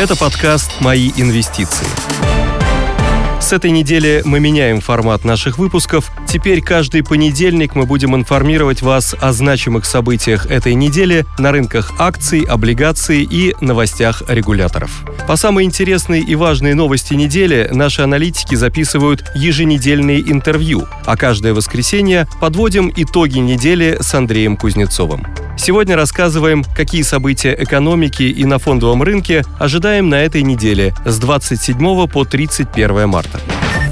Это подкаст «Мои инвестиции». С этой недели мы меняем формат наших выпусков. Теперь каждый понедельник мы будем информировать вас о значимых событиях этой недели на рынках акций, облигаций и новостях регуляторов. По самой интересной и важной новости недели наши аналитики записывают еженедельные интервью, а каждое воскресенье подводим итоги недели с Андреем Кузнецовым. Сегодня рассказываем, какие события экономики и на фондовом рынке ожидаем на этой неделе с 27 по 31 марта.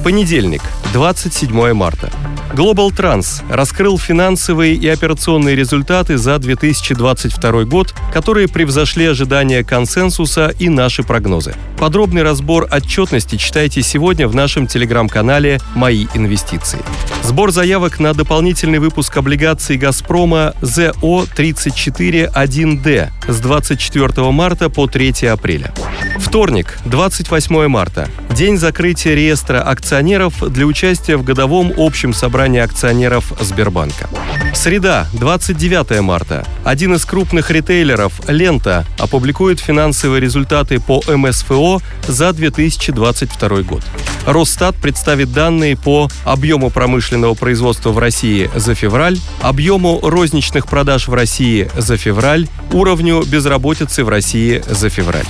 Понедельник, 27 марта. Global Trans раскрыл финансовые и операционные результаты за 2022 год, которые превзошли ожидания консенсуса и наши прогнозы. Подробный разбор отчетности читайте сегодня в нашем телеграм-канале «Мои инвестиции». Сбор заявок на дополнительный выпуск облигаций «Газпрома» ЗО-34-1Д с 24 марта по 3 апреля. Вторник, 28 марта. День закрытия реестра акционеров для участия в годовом общем собрании акционеров Сбербанка. Среда, 29 марта. Один из крупных ритейлеров, Лента, опубликует финансовые результаты по МСФО за 2022 год. Росстат представит данные по объему промышленного производства в России за февраль, объему розничных продаж в России за февраль, уровню безработицы в России за февраль.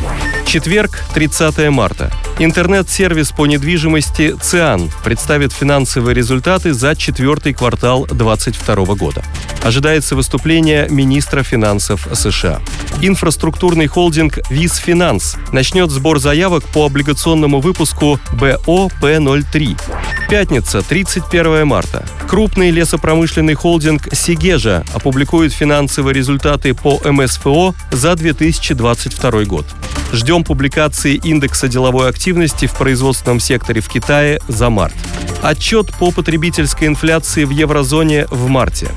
Четверг, 30 марта. Интернет-сервис по недвижимости «Циан» представит финансовые результаты за четвертый квартал 2022 года. Ожидается выступление министра финансов США. Инфраструктурный холдинг «Виз Финанс» начнет сбор заявок по облигационному выпуску БОП-03. Пятница, 31 марта. Крупный лесопромышленный холдинг «Сигежа» опубликует финансовые результаты по МСФО за 2022 год. Ждем публикации индекса деловой активности в производственном секторе в Китае за март. Отчет по потребительской инфляции в еврозоне в марте.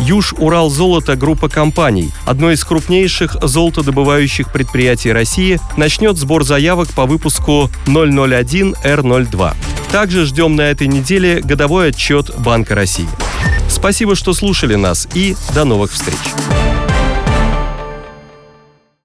Юж-Урал золото группа компаний, одно из крупнейших золотодобывающих предприятий России, начнет сбор заявок по выпуску 001R02. Также ждем на этой неделе годовой отчет Банка России. Спасибо, что слушали нас и до новых встреч.